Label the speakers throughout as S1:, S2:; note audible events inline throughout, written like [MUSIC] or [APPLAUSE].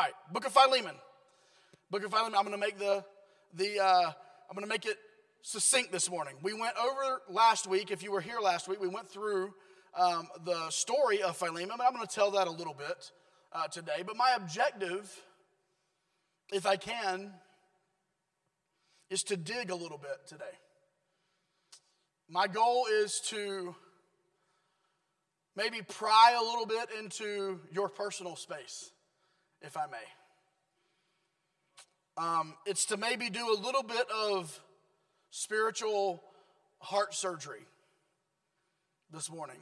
S1: All right, Book of Philemon. Book of Philemon. I'm going to make the the uh, I'm going to make it succinct this morning. We went over last week. If you were here last week, we went through um, the story of Philemon. I'm going to tell that a little bit uh, today. But my objective, if I can, is to dig a little bit today. My goal is to maybe pry a little bit into your personal space, if I may. Um, it's to maybe do a little bit of spiritual heart surgery this morning.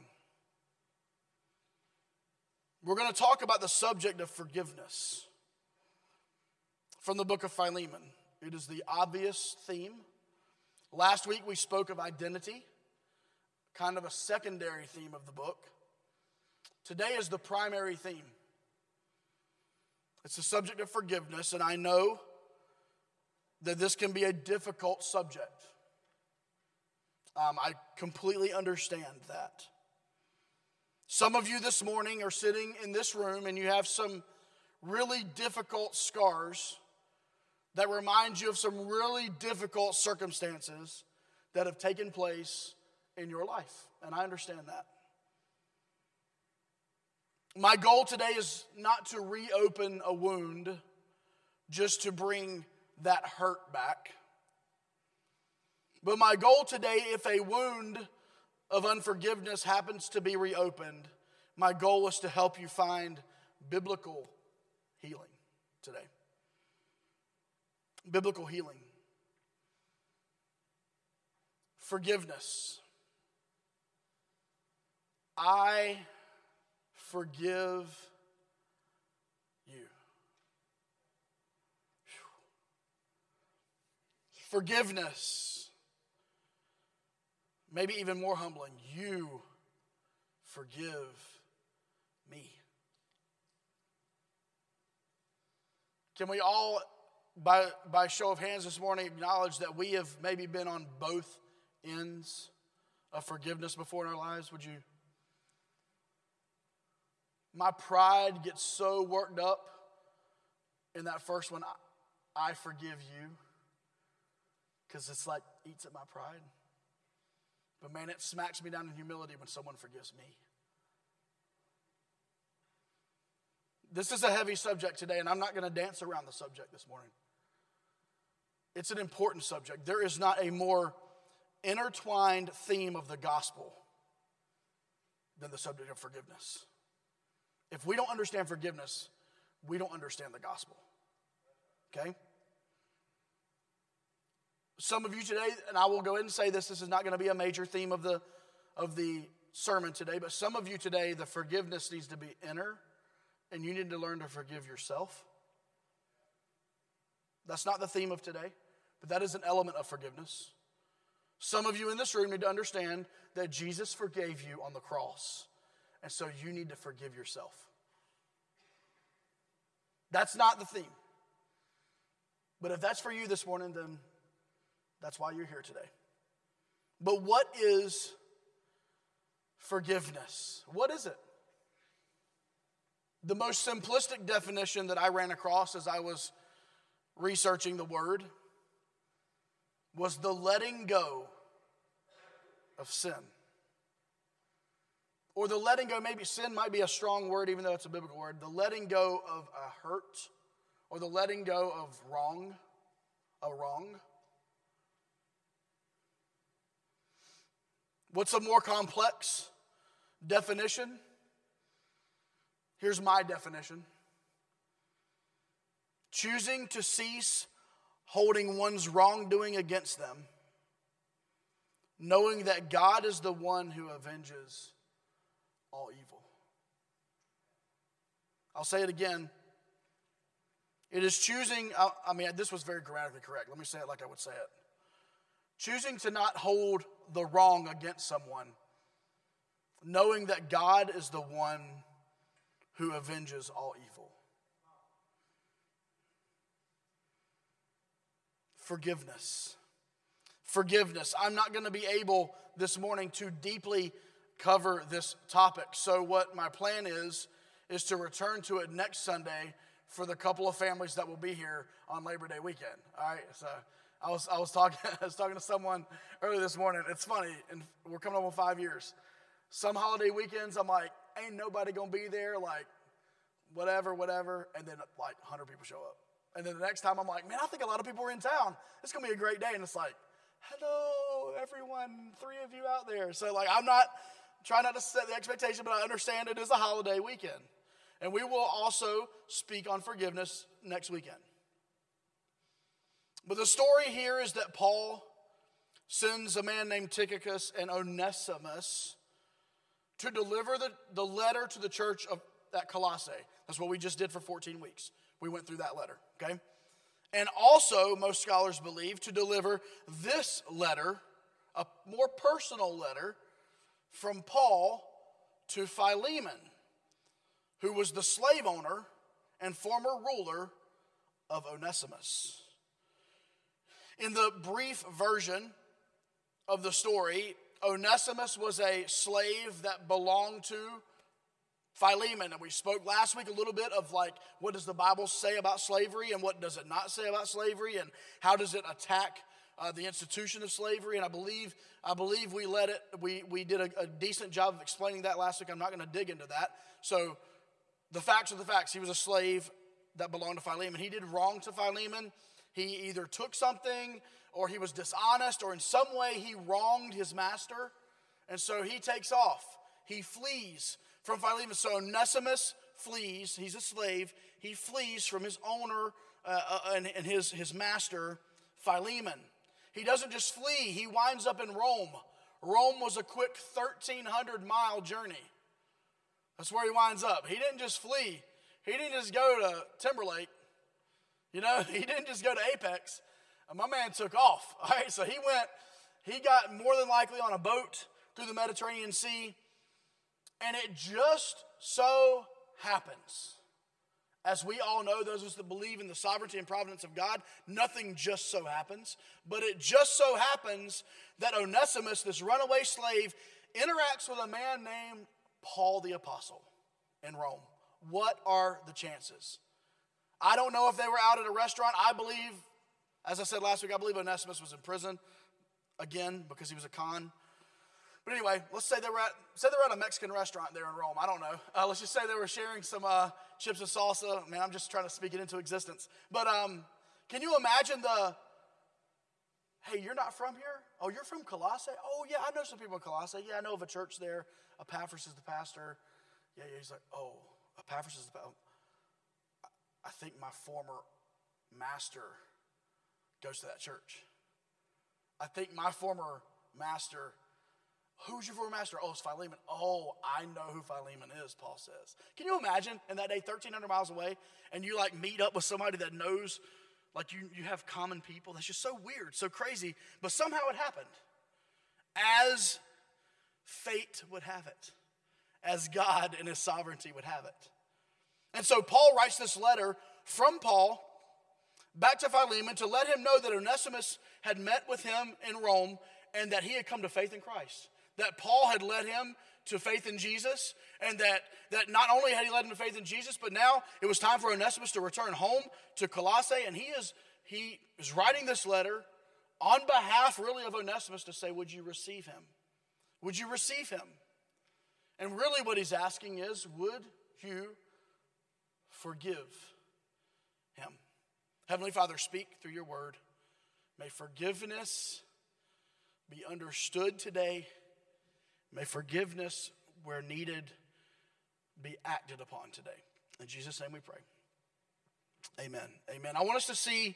S1: We're going to talk about the subject of forgiveness from the book of Philemon. It is the obvious theme. Last week we spoke of identity, kind of a secondary theme of the book. Today is the primary theme. It's the subject of forgiveness, and I know that this can be a difficult subject. Um, I completely understand that. Some of you this morning are sitting in this room and you have some really difficult scars that remind you of some really difficult circumstances that have taken place in your life. And I understand that. My goal today is not to reopen a wound just to bring that hurt back. But my goal today, if a wound of unforgiveness happens to be reopened, my goal is to help you find biblical healing today. Biblical healing. Forgiveness. I forgive you. forgiveness. Maybe even more humbling, you forgive me. Can we all, by, by show of hands this morning, acknowledge that we have maybe been on both ends of forgiveness before in our lives? Would you? My pride gets so worked up in that first one I, I forgive you because it's like eats at my pride. But man, it smacks me down in humility when someone forgives me. This is a heavy subject today, and I'm not going to dance around the subject this morning. It's an important subject. There is not a more intertwined theme of the gospel than the subject of forgiveness. If we don't understand forgiveness, we don't understand the gospel. Okay? Some of you today, and I will go ahead and say this, this is not going to be a major theme of the, of the sermon today, but some of you today, the forgiveness needs to be inner, and you need to learn to forgive yourself. That's not the theme of today, but that is an element of forgiveness. Some of you in this room need to understand that Jesus forgave you on the cross, and so you need to forgive yourself. That's not the theme. But if that's for you this morning, then that's why you're here today. But what is forgiveness? What is it? The most simplistic definition that I ran across as I was researching the word was the letting go of sin. Or the letting go, maybe sin might be a strong word, even though it's a biblical word. The letting go of a hurt, or the letting go of wrong, a wrong. What's a more complex definition? Here's my definition choosing to cease holding one's wrongdoing against them, knowing that God is the one who avenges all evil. I'll say it again. It is choosing, I mean, this was very grammatically correct. Let me say it like I would say it. Choosing to not hold the wrong against someone, knowing that God is the one who avenges all evil. Forgiveness. Forgiveness. I'm not going to be able this morning to deeply cover this topic. So, what my plan is, is to return to it next Sunday for the couple of families that will be here on Labor Day weekend. All right, so I was I was talking [LAUGHS] I was talking to someone earlier this morning. It's funny, and we're coming up on five years. Some holiday weekends, I'm like, ain't nobody gonna be there. Like, whatever, whatever, and then like 100 people show up. And then the next time, I'm like, man, I think a lot of people are in town. It's gonna be a great day. And it's like, hello, everyone, three of you out there. So like, I'm not trying not to set the expectation, but I understand it is a holiday weekend. And we will also speak on forgiveness next weekend. But the story here is that Paul sends a man named Tychicus and Onesimus to deliver the, the letter to the church of that Colossae. That's what we just did for 14 weeks. We went through that letter, okay? And also, most scholars believe, to deliver this letter, a more personal letter, from Paul to Philemon, who was the slave owner and former ruler of Onesimus. In the brief version of the story, Onesimus was a slave that belonged to Philemon. And we spoke last week a little bit of like, what does the Bible say about slavery and what does it not say about slavery and how does it attack uh, the institution of slavery? And I believe, I believe we let it, we, we did a, a decent job of explaining that last week. I'm not going to dig into that. So the facts are the facts. He was a slave that belonged to Philemon. He did wrong to Philemon. He either took something or he was dishonest or in some way he wronged his master. And so he takes off. He flees from Philemon. So Onesimus flees. He's a slave. He flees from his owner uh, uh, and, and his, his master, Philemon. He doesn't just flee, he winds up in Rome. Rome was a quick 1,300 mile journey. That's where he winds up. He didn't just flee, he didn't just go to Timberlake. You know, [LAUGHS] he didn't just go to Apex. My man took off. [LAUGHS] All right, so he went, he got more than likely on a boat through the Mediterranean Sea. And it just so happens, as we all know, those of us that believe in the sovereignty and providence of God, nothing just so happens. But it just so happens that Onesimus, this runaway slave, interacts with a man named Paul the Apostle in Rome. What are the chances? I don't know if they were out at a restaurant. I believe, as I said last week, I believe Onesimus was in prison again because he was a con. But anyway, let's say they were at say they were at a Mexican restaurant there in Rome. I don't know. Uh, let's just say they were sharing some uh, chips and salsa. Man, I'm just trying to speak it into existence. But um, can you imagine the? Hey, you're not from here? Oh, you're from Colossae? Oh, yeah, I know some people in Colossae. Yeah, I know of a church there. Epaphras is the pastor. Yeah, yeah. He's like, oh, Epaphras is the. I think my former master goes to that church. I think my former master, who's your former master? Oh, it's Philemon. Oh, I know who Philemon is, Paul says. Can you imagine in that day, 1,300 miles away, and you like meet up with somebody that knows, like you, you have common people? That's just so weird, so crazy. But somehow it happened. As fate would have it, as God in his sovereignty would have it. And so Paul writes this letter from Paul back to Philemon to let him know that Onesimus had met with him in Rome and that he had come to faith in Christ. That Paul had led him to faith in Jesus, and that, that not only had he led him to faith in Jesus, but now it was time for Onesimus to return home to Colossae, and he is he is writing this letter on behalf really of Onesimus to say, Would you receive him? Would you receive him? And really, what he's asking is, Would you forgive him. Heavenly Father, speak through your word. May forgiveness be understood today. May forgiveness, where needed, be acted upon today. In Jesus' name we pray. Amen. Amen. I want us to see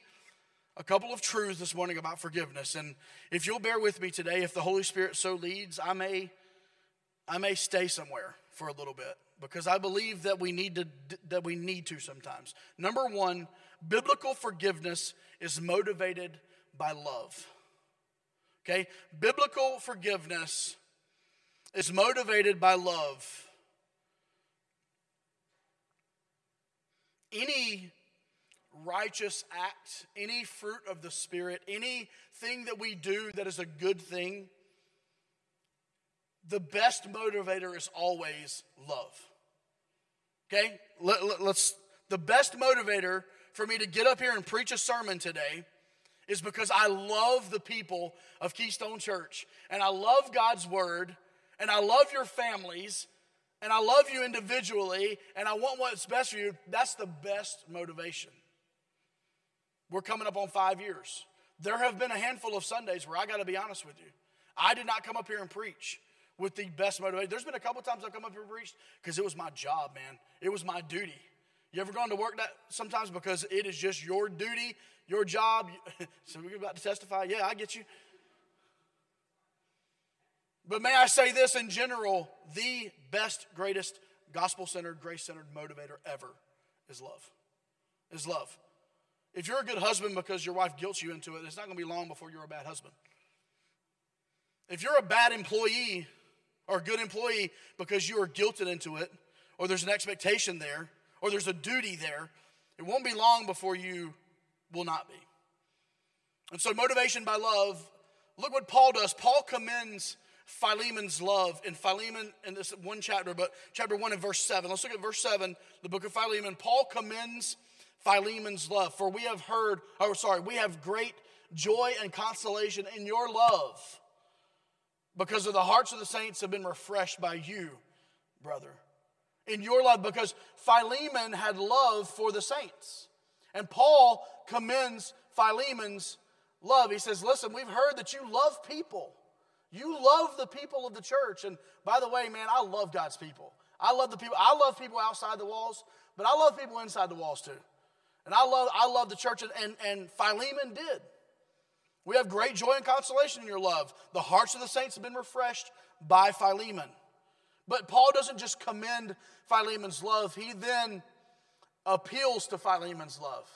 S1: a couple of truths this morning about forgiveness. And if you'll bear with me today, if the Holy Spirit so leads, I may, I may stay somewhere for a little bit because I believe that we need to that we need to sometimes. Number 1, biblical forgiveness is motivated by love. Okay? Biblical forgiveness is motivated by love. Any righteous act, any fruit of the Spirit, anything that we do that is a good thing the best motivator is always love. Okay? Let, let, let's, the best motivator for me to get up here and preach a sermon today is because I love the people of Keystone Church and I love God's word and I love your families and I love you individually and I want what's best for you. That's the best motivation. We're coming up on five years. There have been a handful of Sundays where I got to be honest with you. I did not come up here and preach with the best motivation. There's been a couple times I've come up here and preached because it was my job, man. It was my duty. You ever gone to work that sometimes because it is just your duty, your job? [LAUGHS] so we're about to testify. Yeah, I get you. But may I say this in general the best, greatest, gospel centered, grace centered motivator ever is love. Is love. If you're a good husband because your wife guilts you into it, it's not going to be long before you're a bad husband. If you're a bad employee or a good employee because you are guilted into it, or there's an expectation there, or there's a duty there, it won't be long before you will not be. And so, motivation by love, look what Paul does. Paul commends Philemon's love in Philemon in this one chapter, but chapter 1 and verse 7. Let's look at verse 7, the book of Philemon. Paul commends Philemon's love. For we have heard, oh, sorry, we have great joy and consolation in your love because of the hearts of the saints have been refreshed by you, brother. In your love, because Philemon had love for the saints. And Paul commends Philemon's love. He says, Listen, we've heard that you love people. You love the people of the church. And by the way, man, I love God's people. I love the people. I love people outside the walls, but I love people inside the walls too. And I love, I love the church, and, and, Philemon did. We have great joy and consolation in your love. The hearts of the saints have been refreshed by Philemon. But Paul doesn't just commend Philemon's love, he then appeals to Philemon's love.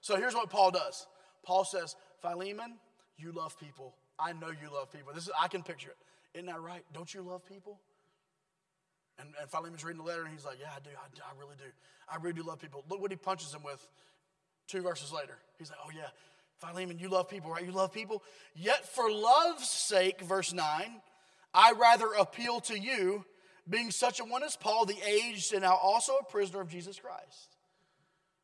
S1: So here's what Paul does Paul says, Philemon, you love people. I know you love people. This is, I can picture it. Isn't that right? Don't you love people? And, and Philemon's reading the letter and he's like, Yeah, I do. I, I really do. I really do love people. Look what he punches him with two verses later. He's like, Oh, yeah, Philemon, you love people, right? You love people. Yet for love's sake, verse 9, I rather appeal to you, being such a one as Paul, the aged and now also a prisoner of Jesus Christ.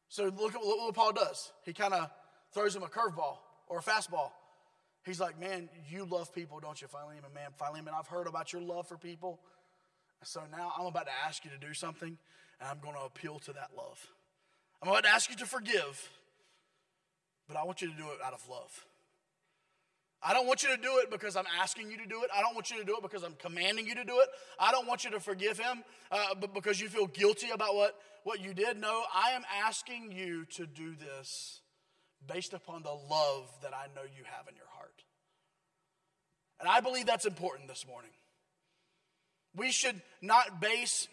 S1: So look at what Paul does. He kind of throws him a curveball or a fastball. He's like, Man, you love people, don't you, Philemon? Man, Philemon, I've heard about your love for people. So now I'm about to ask you to do something, and I'm going to appeal to that love. I'm about to ask you to forgive, but I want you to do it out of love. I don't want you to do it because I'm asking you to do it. I don't want you to do it because I'm commanding you to do it. I don't want you to forgive him uh, but because you feel guilty about what, what you did. No, I am asking you to do this based upon the love that I know you have in your heart. And I believe that's important this morning. We should not base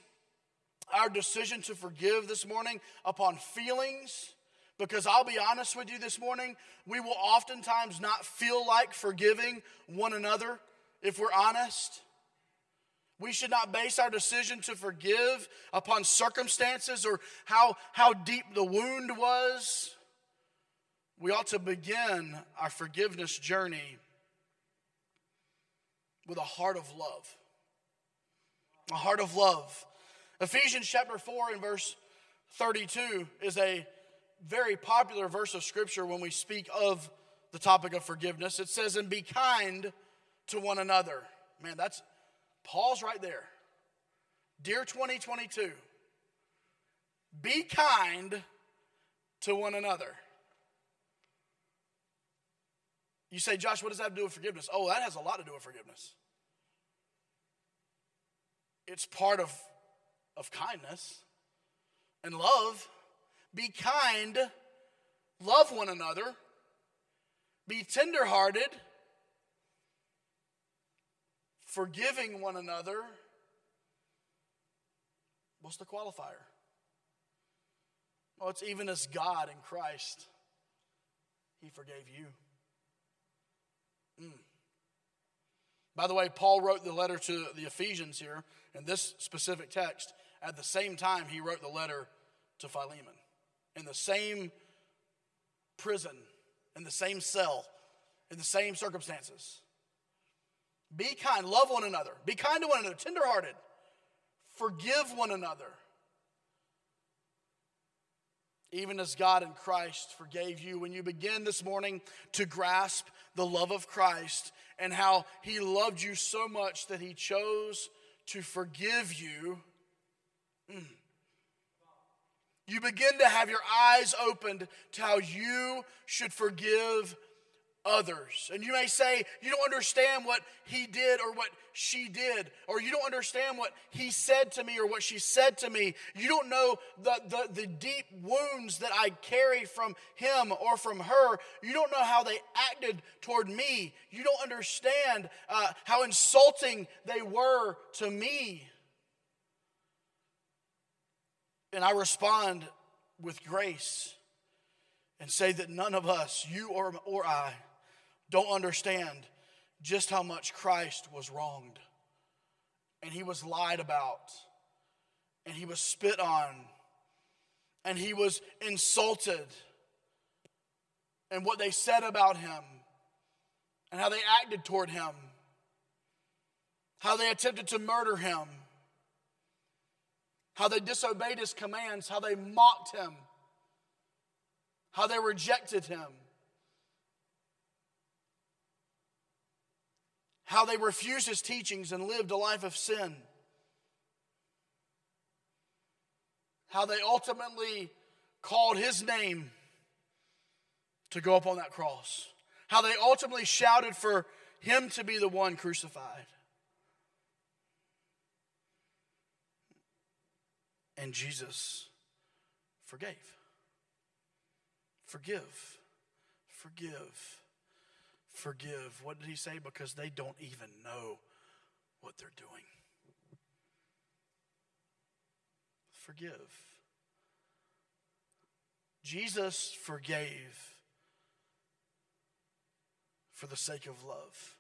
S1: our decision to forgive this morning upon feelings, because I'll be honest with you this morning, we will oftentimes not feel like forgiving one another if we're honest. We should not base our decision to forgive upon circumstances or how, how deep the wound was. We ought to begin our forgiveness journey with a heart of love a heart of love. Ephesians chapter 4 and verse 32 is a very popular verse of scripture when we speak of the topic of forgiveness. It says, and be kind to one another. Man, that's Paul's right there. Dear 2022, be kind to one another. You say, Josh, what does that have to do with forgiveness? Oh, that has a lot to do with forgiveness. It's part of, of kindness and love. Be kind, love one another, be tenderhearted, forgiving one another. What's the qualifier? Well, it's even as God in Christ, He forgave you. Mm. By the way, Paul wrote the letter to the Ephesians here in this specific text. At the same time, he wrote the letter to Philemon in the same prison, in the same cell, in the same circumstances. Be kind, love one another, be kind to one another, tenderhearted, forgive one another. Even as God in Christ forgave you. When you begin this morning to grasp the love of Christ and how He loved you so much that He chose to forgive you, mm, you begin to have your eyes opened to how you should forgive others. And you may say, you don't understand what he did or what she did, or you don't understand what he said to me or what she said to me. You don't know the, the, the deep wounds that I carry from him or from her. You don't know how they acted toward me. You don't understand uh, how insulting they were to me. And I respond with grace and say that none of us, you or, or I, don't understand just how much Christ was wronged. And he was lied about. And he was spit on. And he was insulted. And what they said about him. And how they acted toward him. How they attempted to murder him. How they disobeyed his commands. How they mocked him. How they rejected him. How they refused his teachings and lived a life of sin. How they ultimately called his name to go up on that cross. How they ultimately shouted for him to be the one crucified. And Jesus forgave. Forgive. Forgive forgive. What did he say? Because they don't even know what they're doing. Forgive. Jesus forgave for the sake of love.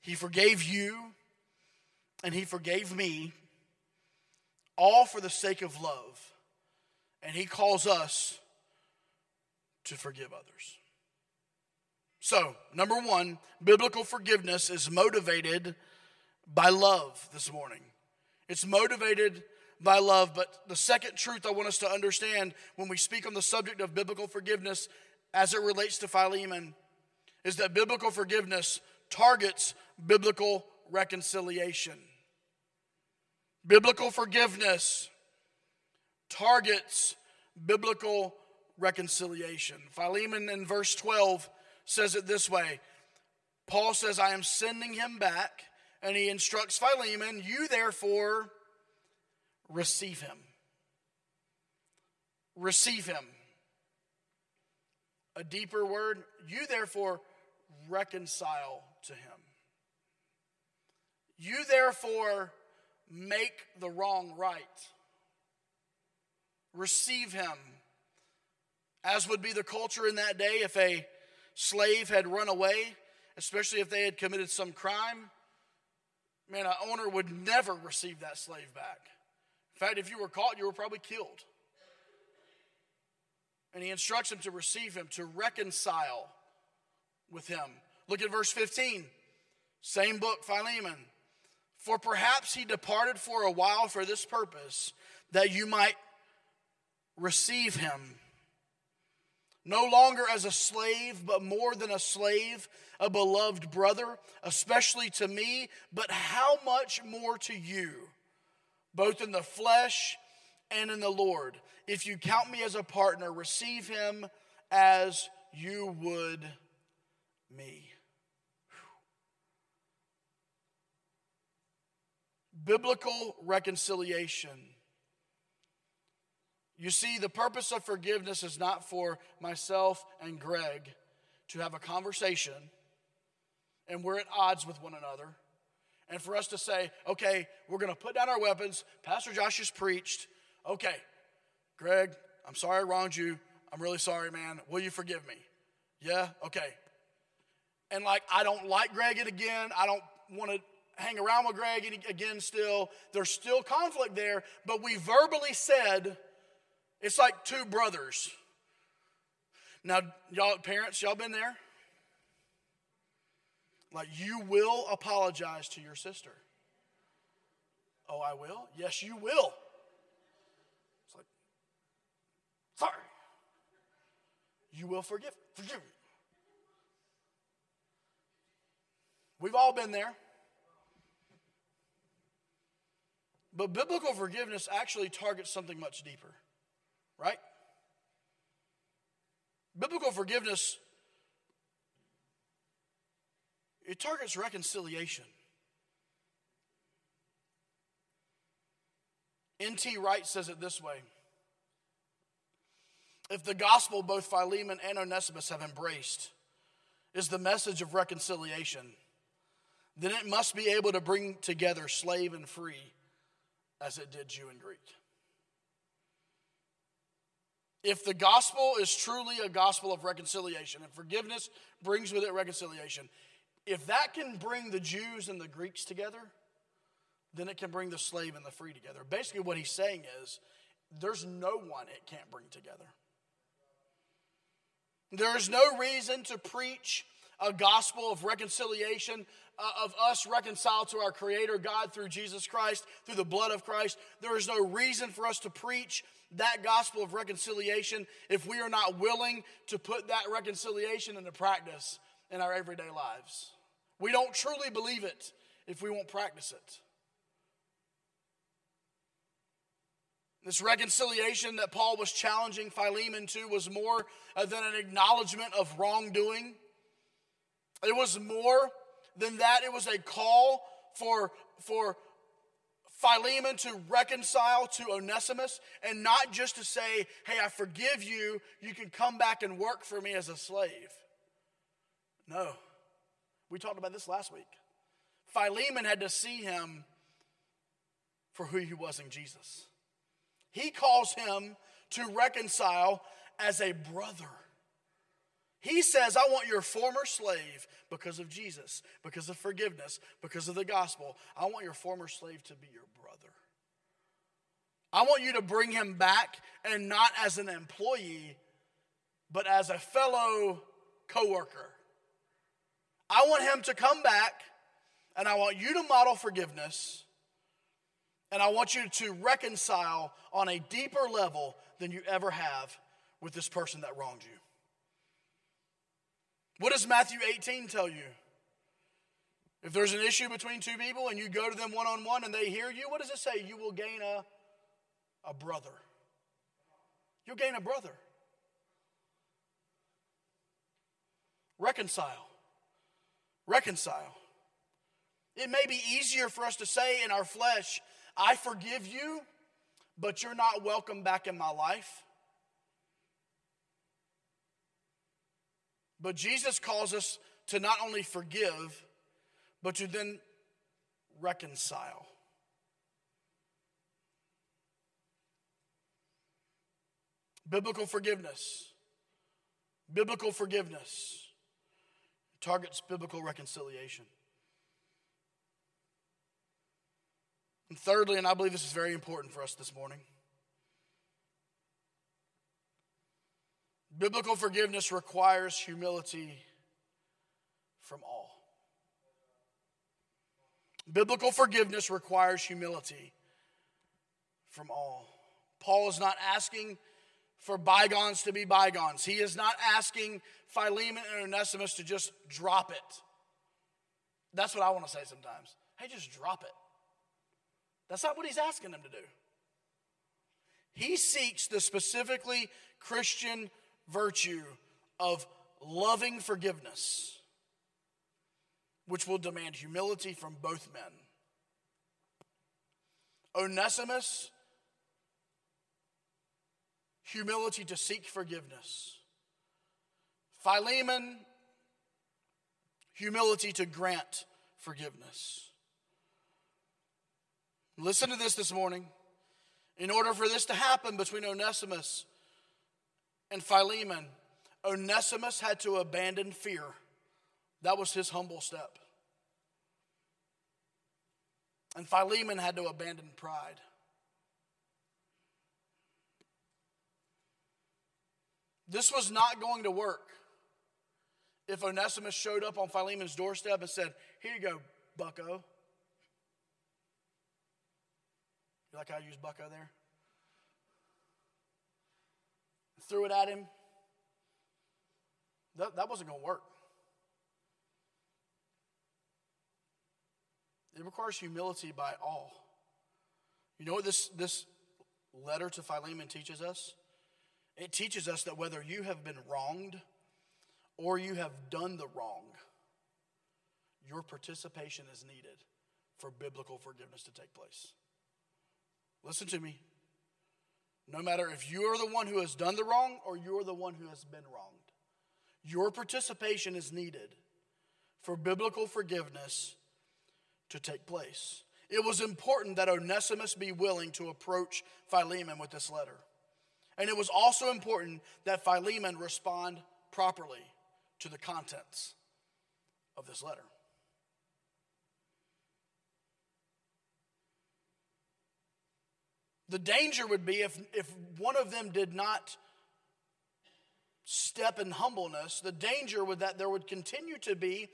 S1: He forgave you and he forgave me all for the sake of love. And he calls us to forgive others. So, number one, biblical forgiveness is motivated by love this morning. It's motivated by love. But the second truth I want us to understand when we speak on the subject of biblical forgiveness as it relates to Philemon is that biblical forgiveness targets biblical reconciliation. Biblical forgiveness targets biblical reconciliation. Philemon in verse 12 says it this way Paul says, I am sending him back, and he instructs Philemon, You therefore receive him. Receive him. A deeper word, you therefore reconcile to him. You therefore make the wrong right. Receive him. As would be the culture in that day if a slave had run away, especially if they had committed some crime, man, an owner would never receive that slave back. In fact, if you were caught, you were probably killed. And he instructs him to receive him, to reconcile with him. Look at verse 15, same book, Philemon. For perhaps he departed for a while for this purpose, that you might receive him no longer as a slave, but more than a slave, a beloved brother, especially to me, but how much more to you, both in the flesh and in the Lord. If you count me as a partner, receive him as you would me. Biblical reconciliation you see, the purpose of forgiveness is not for myself and Greg to have a conversation and we're at odds with one another. And for us to say, okay, we're going to put down our weapons. Pastor Josh has preached. Okay, Greg, I'm sorry I wronged you. I'm really sorry, man. Will you forgive me? Yeah? Okay. And like, I don't like Greg again. I don't want to hang around with Greg again still. There's still conflict there, but we verbally said, it's like two brothers. Now, y'all, parents, y'all been there? Like, you will apologize to your sister. Oh, I will? Yes, you will. It's like, Sorry. You will forgive. Forgive. We've all been there. But biblical forgiveness actually targets something much deeper, right? Biblical forgiveness it targets reconciliation. N.T. Wright says it this way If the gospel both Philemon and Onesimus have embraced is the message of reconciliation, then it must be able to bring together slave and free as it did Jew and Greek. If the gospel is truly a gospel of reconciliation and forgiveness brings with it reconciliation, if that can bring the Jews and the Greeks together, then it can bring the slave and the free together. Basically, what he's saying is there's no one it can't bring together. There's no reason to preach a gospel of reconciliation, of us reconciled to our Creator God through Jesus Christ, through the blood of Christ. There is no reason for us to preach that gospel of reconciliation if we are not willing to put that reconciliation into practice in our everyday lives. We don't truly believe it if we won't practice it. This reconciliation that Paul was challenging Philemon to was more uh, than an acknowledgement of wrongdoing. It was more than that. It was a call for, for Philemon to reconcile to Onesimus and not just to say, hey, I forgive you, you can come back and work for me as a slave. No. We talked about this last week. Philemon had to see him for who he was in Jesus. He calls him to reconcile as a brother. He says, I want your former slave because of Jesus, because of forgiveness, because of the gospel. I want your former slave to be your brother. I want you to bring him back and not as an employee, but as a fellow coworker. I want him to come back and I want you to model forgiveness and I want you to reconcile on a deeper level than you ever have with this person that wronged you. What does Matthew 18 tell you? If there's an issue between two people and you go to them one on one and they hear you, what does it say? You will gain a, a brother. You'll gain a brother. Reconcile. Reconcile. It may be easier for us to say in our flesh, I forgive you, but you're not welcome back in my life. But Jesus calls us to not only forgive, but to then reconcile. Biblical forgiveness. Biblical forgiveness targets biblical reconciliation. And thirdly, and I believe this is very important for us this morning, biblical forgiveness requires humility from all. Biblical forgiveness requires humility from all. Paul is not asking for bygones to be bygones. He is not asking Philemon and Onesimus to just drop it. That's what I want to say sometimes. Hey, just drop it. That's not what he's asking them to do. He seeks the specifically Christian virtue of loving forgiveness, which will demand humility from both men. Onesimus, humility to seek forgiveness. Philemon, humility to grant forgiveness. Listen to this this morning. In order for this to happen between Onesimus and Philemon, Onesimus had to abandon fear. That was his humble step. And Philemon had to abandon pride. This was not going to work if Onesimus showed up on Philemon's doorstep and said, Here you go, bucko. You like how I use bucko there? Threw it at him, that, that wasn't going to work. It requires humility by all. You know what this, this letter to Philemon teaches us? It teaches us that whether you have been wronged or you have done the wrong, your participation is needed for biblical forgiveness to take place. Listen to me. No matter if you are the one who has done the wrong or you're the one who has been wronged, your participation is needed for biblical forgiveness to take place. It was important that Onesimus be willing to approach Philemon with this letter. And it was also important that Philemon respond properly to the contents of this letter. The danger would be if, if one of them did not step in humbleness, the danger would that there would continue to be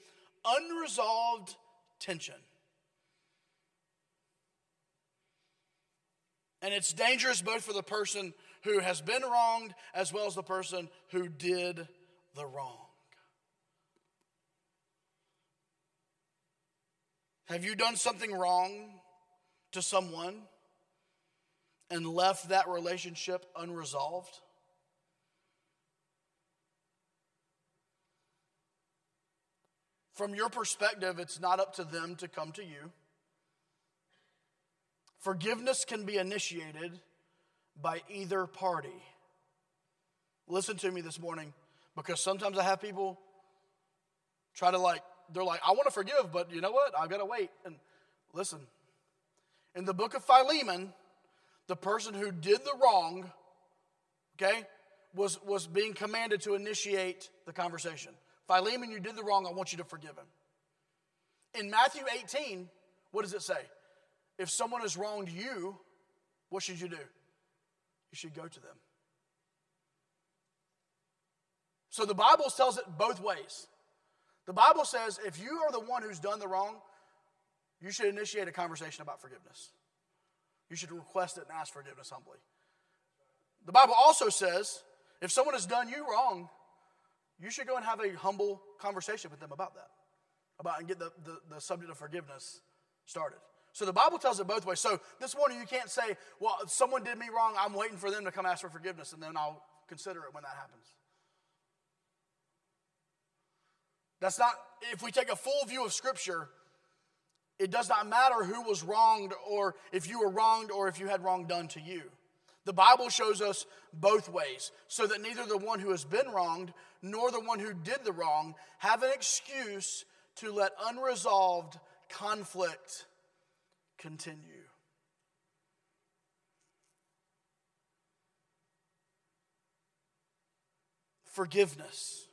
S1: unresolved tension. And it's dangerous both for the person who has been wronged as well as the person who did the wrong. Have you done something wrong to someone and left that relationship unresolved? From your perspective, it's not up to them to come to you. Forgiveness can be initiated by either party. Listen to me this morning because sometimes I have people try to like, they're like, I want to forgive, but you know what? I've got to wait. And listen, in the book of Philemon, the person who did the wrong, okay, was, was being commanded to initiate the conversation. Philemon, you did the wrong. I want you to forgive him. In Matthew 18, what does it say? If someone has wronged you, what should you do? You should go to them. So the Bible tells it both ways. The Bible says if you are the one who's done the wrong, you should initiate a conversation about forgiveness. You should request it and ask forgiveness humbly. The Bible also says if someone has done you wrong, you should go and have a humble conversation with them about that, about and get the, the, the subject of forgiveness started. So the Bible tells it both ways. So this morning you can't say, well, someone did me wrong. I'm waiting for them to come ask for forgiveness and then I'll consider it when that happens. That's not, if we take a full view of Scripture, it does not matter who was wronged or if you were wronged or if you had wrong done to you. The Bible shows us both ways so that neither the one who has been wronged nor the one who did the wrong have an excuse to let unresolved conflict continue. Forgiveness.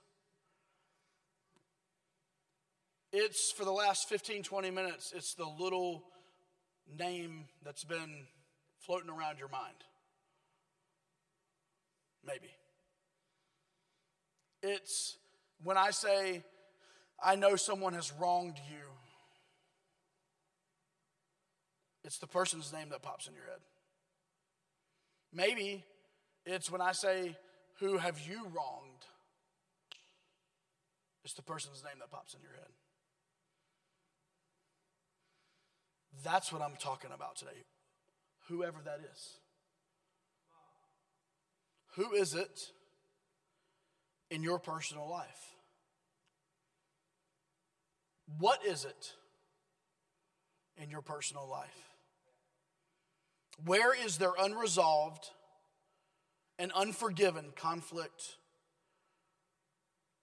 S1: It's for the last 15, 20 minutes, it's the little name that's been floating around your mind. Maybe. It's when I say, I know someone has wronged you. It's the person's name that pops in your head. Maybe it's when I say, Who have you wronged? It's the person's name that pops in your head. That's what I'm talking about today. Whoever that is. Who is it in your personal life? What is it in your personal life? Where is there unresolved and unforgiven conflict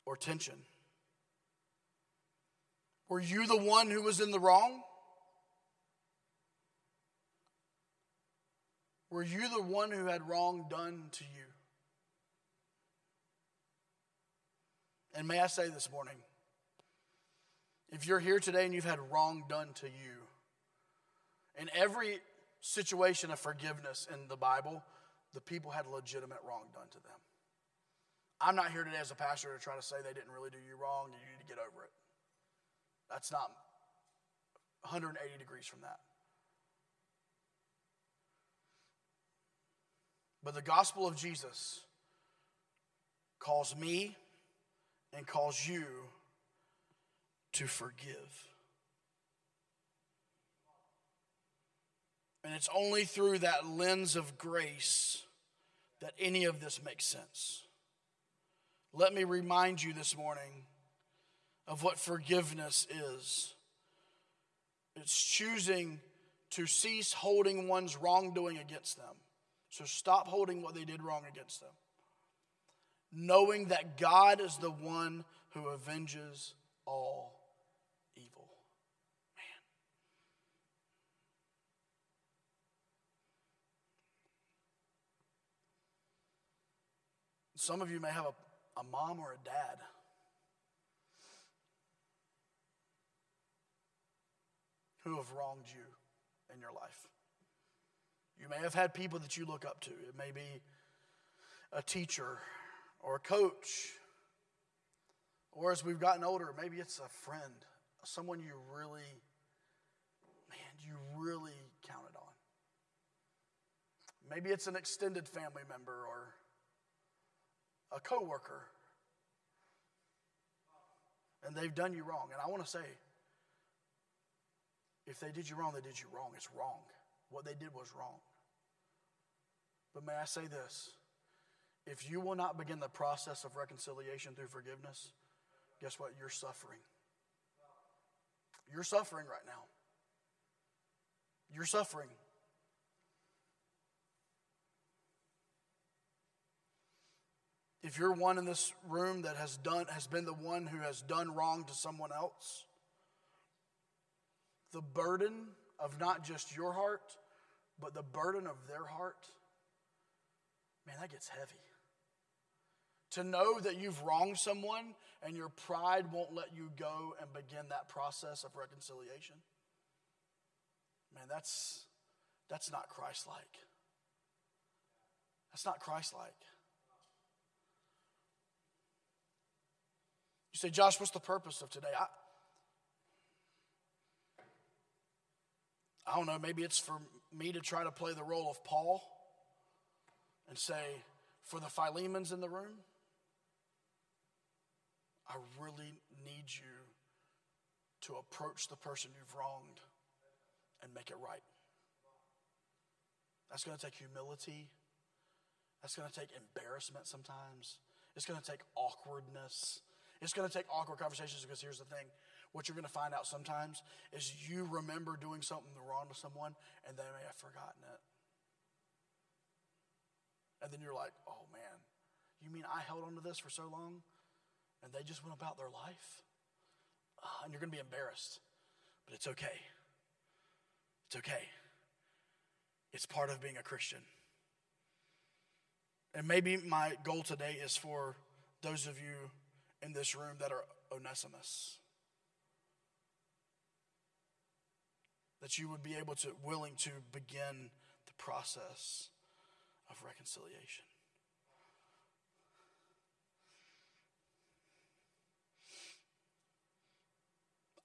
S1: or tension? Were you the one who was in the wrong? Were you the one who had wrong done to you? And may I say this morning, if you're here today and you've had wrong done to you, in every situation of forgiveness in the Bible, the people had legitimate wrong done to them. I'm not here today as a pastor to try to say they didn't really do you wrong and you need to get over it. That's not 180 degrees from that. But the gospel of Jesus calls me and calls you to forgive. And it's only through that lens of grace that any of this makes sense. Let me remind you this morning of what forgiveness is it's choosing to cease holding one's wrongdoing against them. So stop holding what they did wrong against them. Knowing that God is the one who avenges all evil. Man. Some of you may have a, a mom or a dad who have wronged you in your life. You may have had people that you look up to. It may be a teacher or a coach. Or as we've gotten older, maybe it's a friend, someone you really, man, you really counted on. Maybe it's an extended family member or a coworker. And they've done you wrong. And I want to say, if they did you wrong, they did you wrong. It's wrong. What they did was wrong. But may I say this? If you will not begin the process of reconciliation through forgiveness, guess what? You're suffering. You're suffering right now. You're suffering. If you're one in this room that has done has been the one who has done wrong to someone else, the burden of not just your heart, but the burden of their heart, man, that gets heavy. To know that you've wronged someone and your pride won't let you go and begin that process of reconciliation, man, that's, that's not Christ like. That's not Christ like. You say, Josh, what's the purpose of today? I, I don't know, maybe it's for me to try to play the role of Paul and say, for the Philemons in the room, I really need you to approach the person you've wronged and make it right. That's going to take humility. That's going to take embarrassment sometimes. It's going to take awkwardness. It's going to take awkward conversations because here's the thing what you're going to find out sometimes is you remember doing something wrong to someone and they may have forgotten it. And then you're like, oh man, you mean I held on to this for so long and they just went about their life? Uh, and you're going to be embarrassed. But it's okay. It's okay. It's part of being a Christian. And maybe my goal today is for those of you in this room that are Onesimus. That you would be able to, willing to begin the process of reconciliation.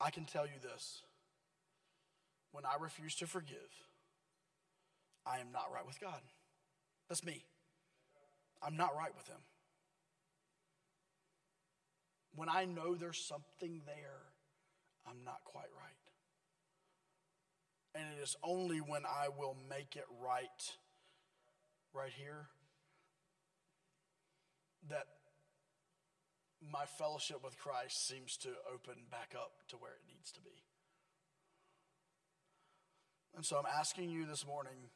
S1: I can tell you this when I refuse to forgive, I am not right with God. That's me. I'm not right with Him. When I know there's something there, I'm not quite right. And it is only when I will make it right, right here, that my fellowship with Christ seems to open back up to where it needs to be. And so I'm asking you this morning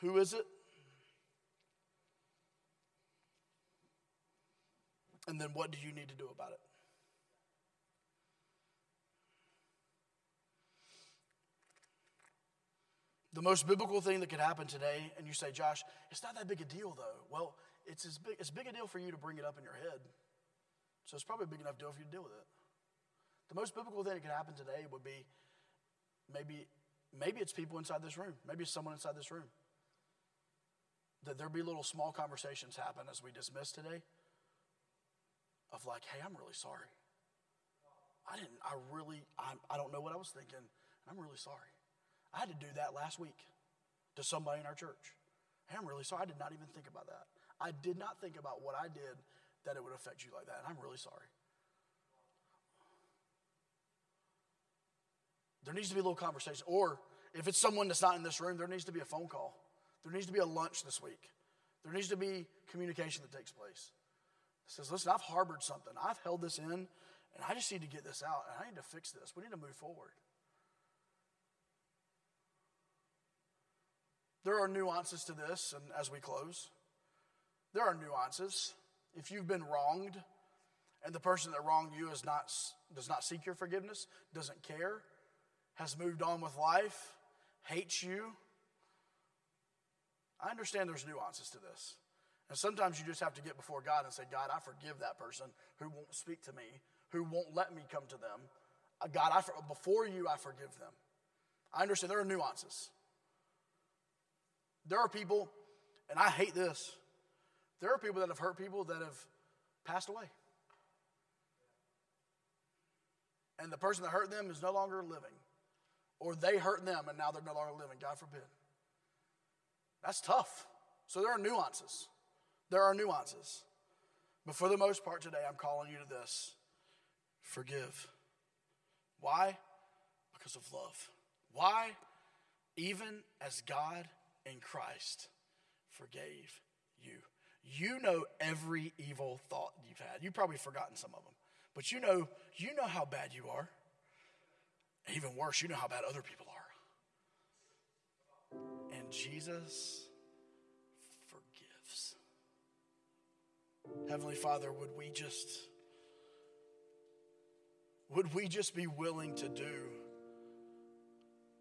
S1: who is it? And then what do you need to do about it? The most biblical thing that could happen today, and you say, Josh, it's not that big a deal though. Well, it's as big, it's big a deal for you to bring it up in your head. So it's probably a big enough deal for you to deal with it. The most biblical thing that could happen today would be maybe, maybe it's people inside this room. Maybe it's someone inside this room. That there be little small conversations happen as we dismiss today of like, hey, I'm really sorry. I didn't, I really, I, I don't know what I was thinking. I'm really sorry. I had to do that last week to somebody in our church. Hey, I'm really sorry. I did not even think about that. I did not think about what I did that it would affect you like that. And I'm really sorry. There needs to be a little conversation. Or if it's someone that's not in this room, there needs to be a phone call. There needs to be a lunch this week. There needs to be communication that takes place. It says, listen, I've harbored something. I've held this in, and I just need to get this out, and I need to fix this. We need to move forward. There are nuances to this, and as we close, there are nuances. If you've been wronged, and the person that wronged you is not, does not seek your forgiveness, doesn't care, has moved on with life, hates you, I understand there's nuances to this. And sometimes you just have to get before God and say, God, I forgive that person who won't speak to me, who won't let me come to them. Uh, God, I, before you, I forgive them. I understand there are nuances. There are people, and I hate this, there are people that have hurt people that have passed away. And the person that hurt them is no longer living. Or they hurt them and now they're no longer living. God forbid. That's tough. So there are nuances. There are nuances. But for the most part today, I'm calling you to this forgive. Why? Because of love. Why? Even as God in Christ forgave you. You know every evil thought you've had. You've probably forgotten some of them. But you know, you know how bad you are. Even worse, you know how bad other people are. And Jesus forgives. Heavenly Father, would we just would we just be willing to do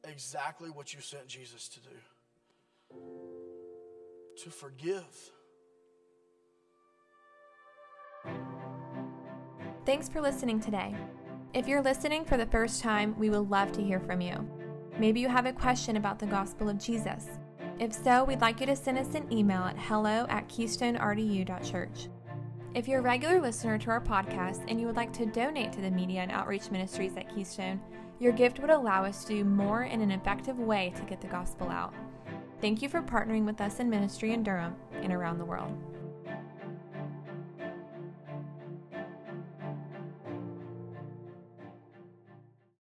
S1: exactly what you sent Jesus to do? To forgive.
S2: Thanks for listening today. If you're listening for the first time, we would love to hear from you. Maybe you have a question about the gospel of Jesus. If so, we'd like you to send us an email at hello at keystonerdu.church. If you're a regular listener to our podcast and you would like to donate to the media and outreach ministries at Keystone, your gift would allow us to do more in an effective way to get the gospel out. Thank you for partnering with us in ministry in Durham and around the world.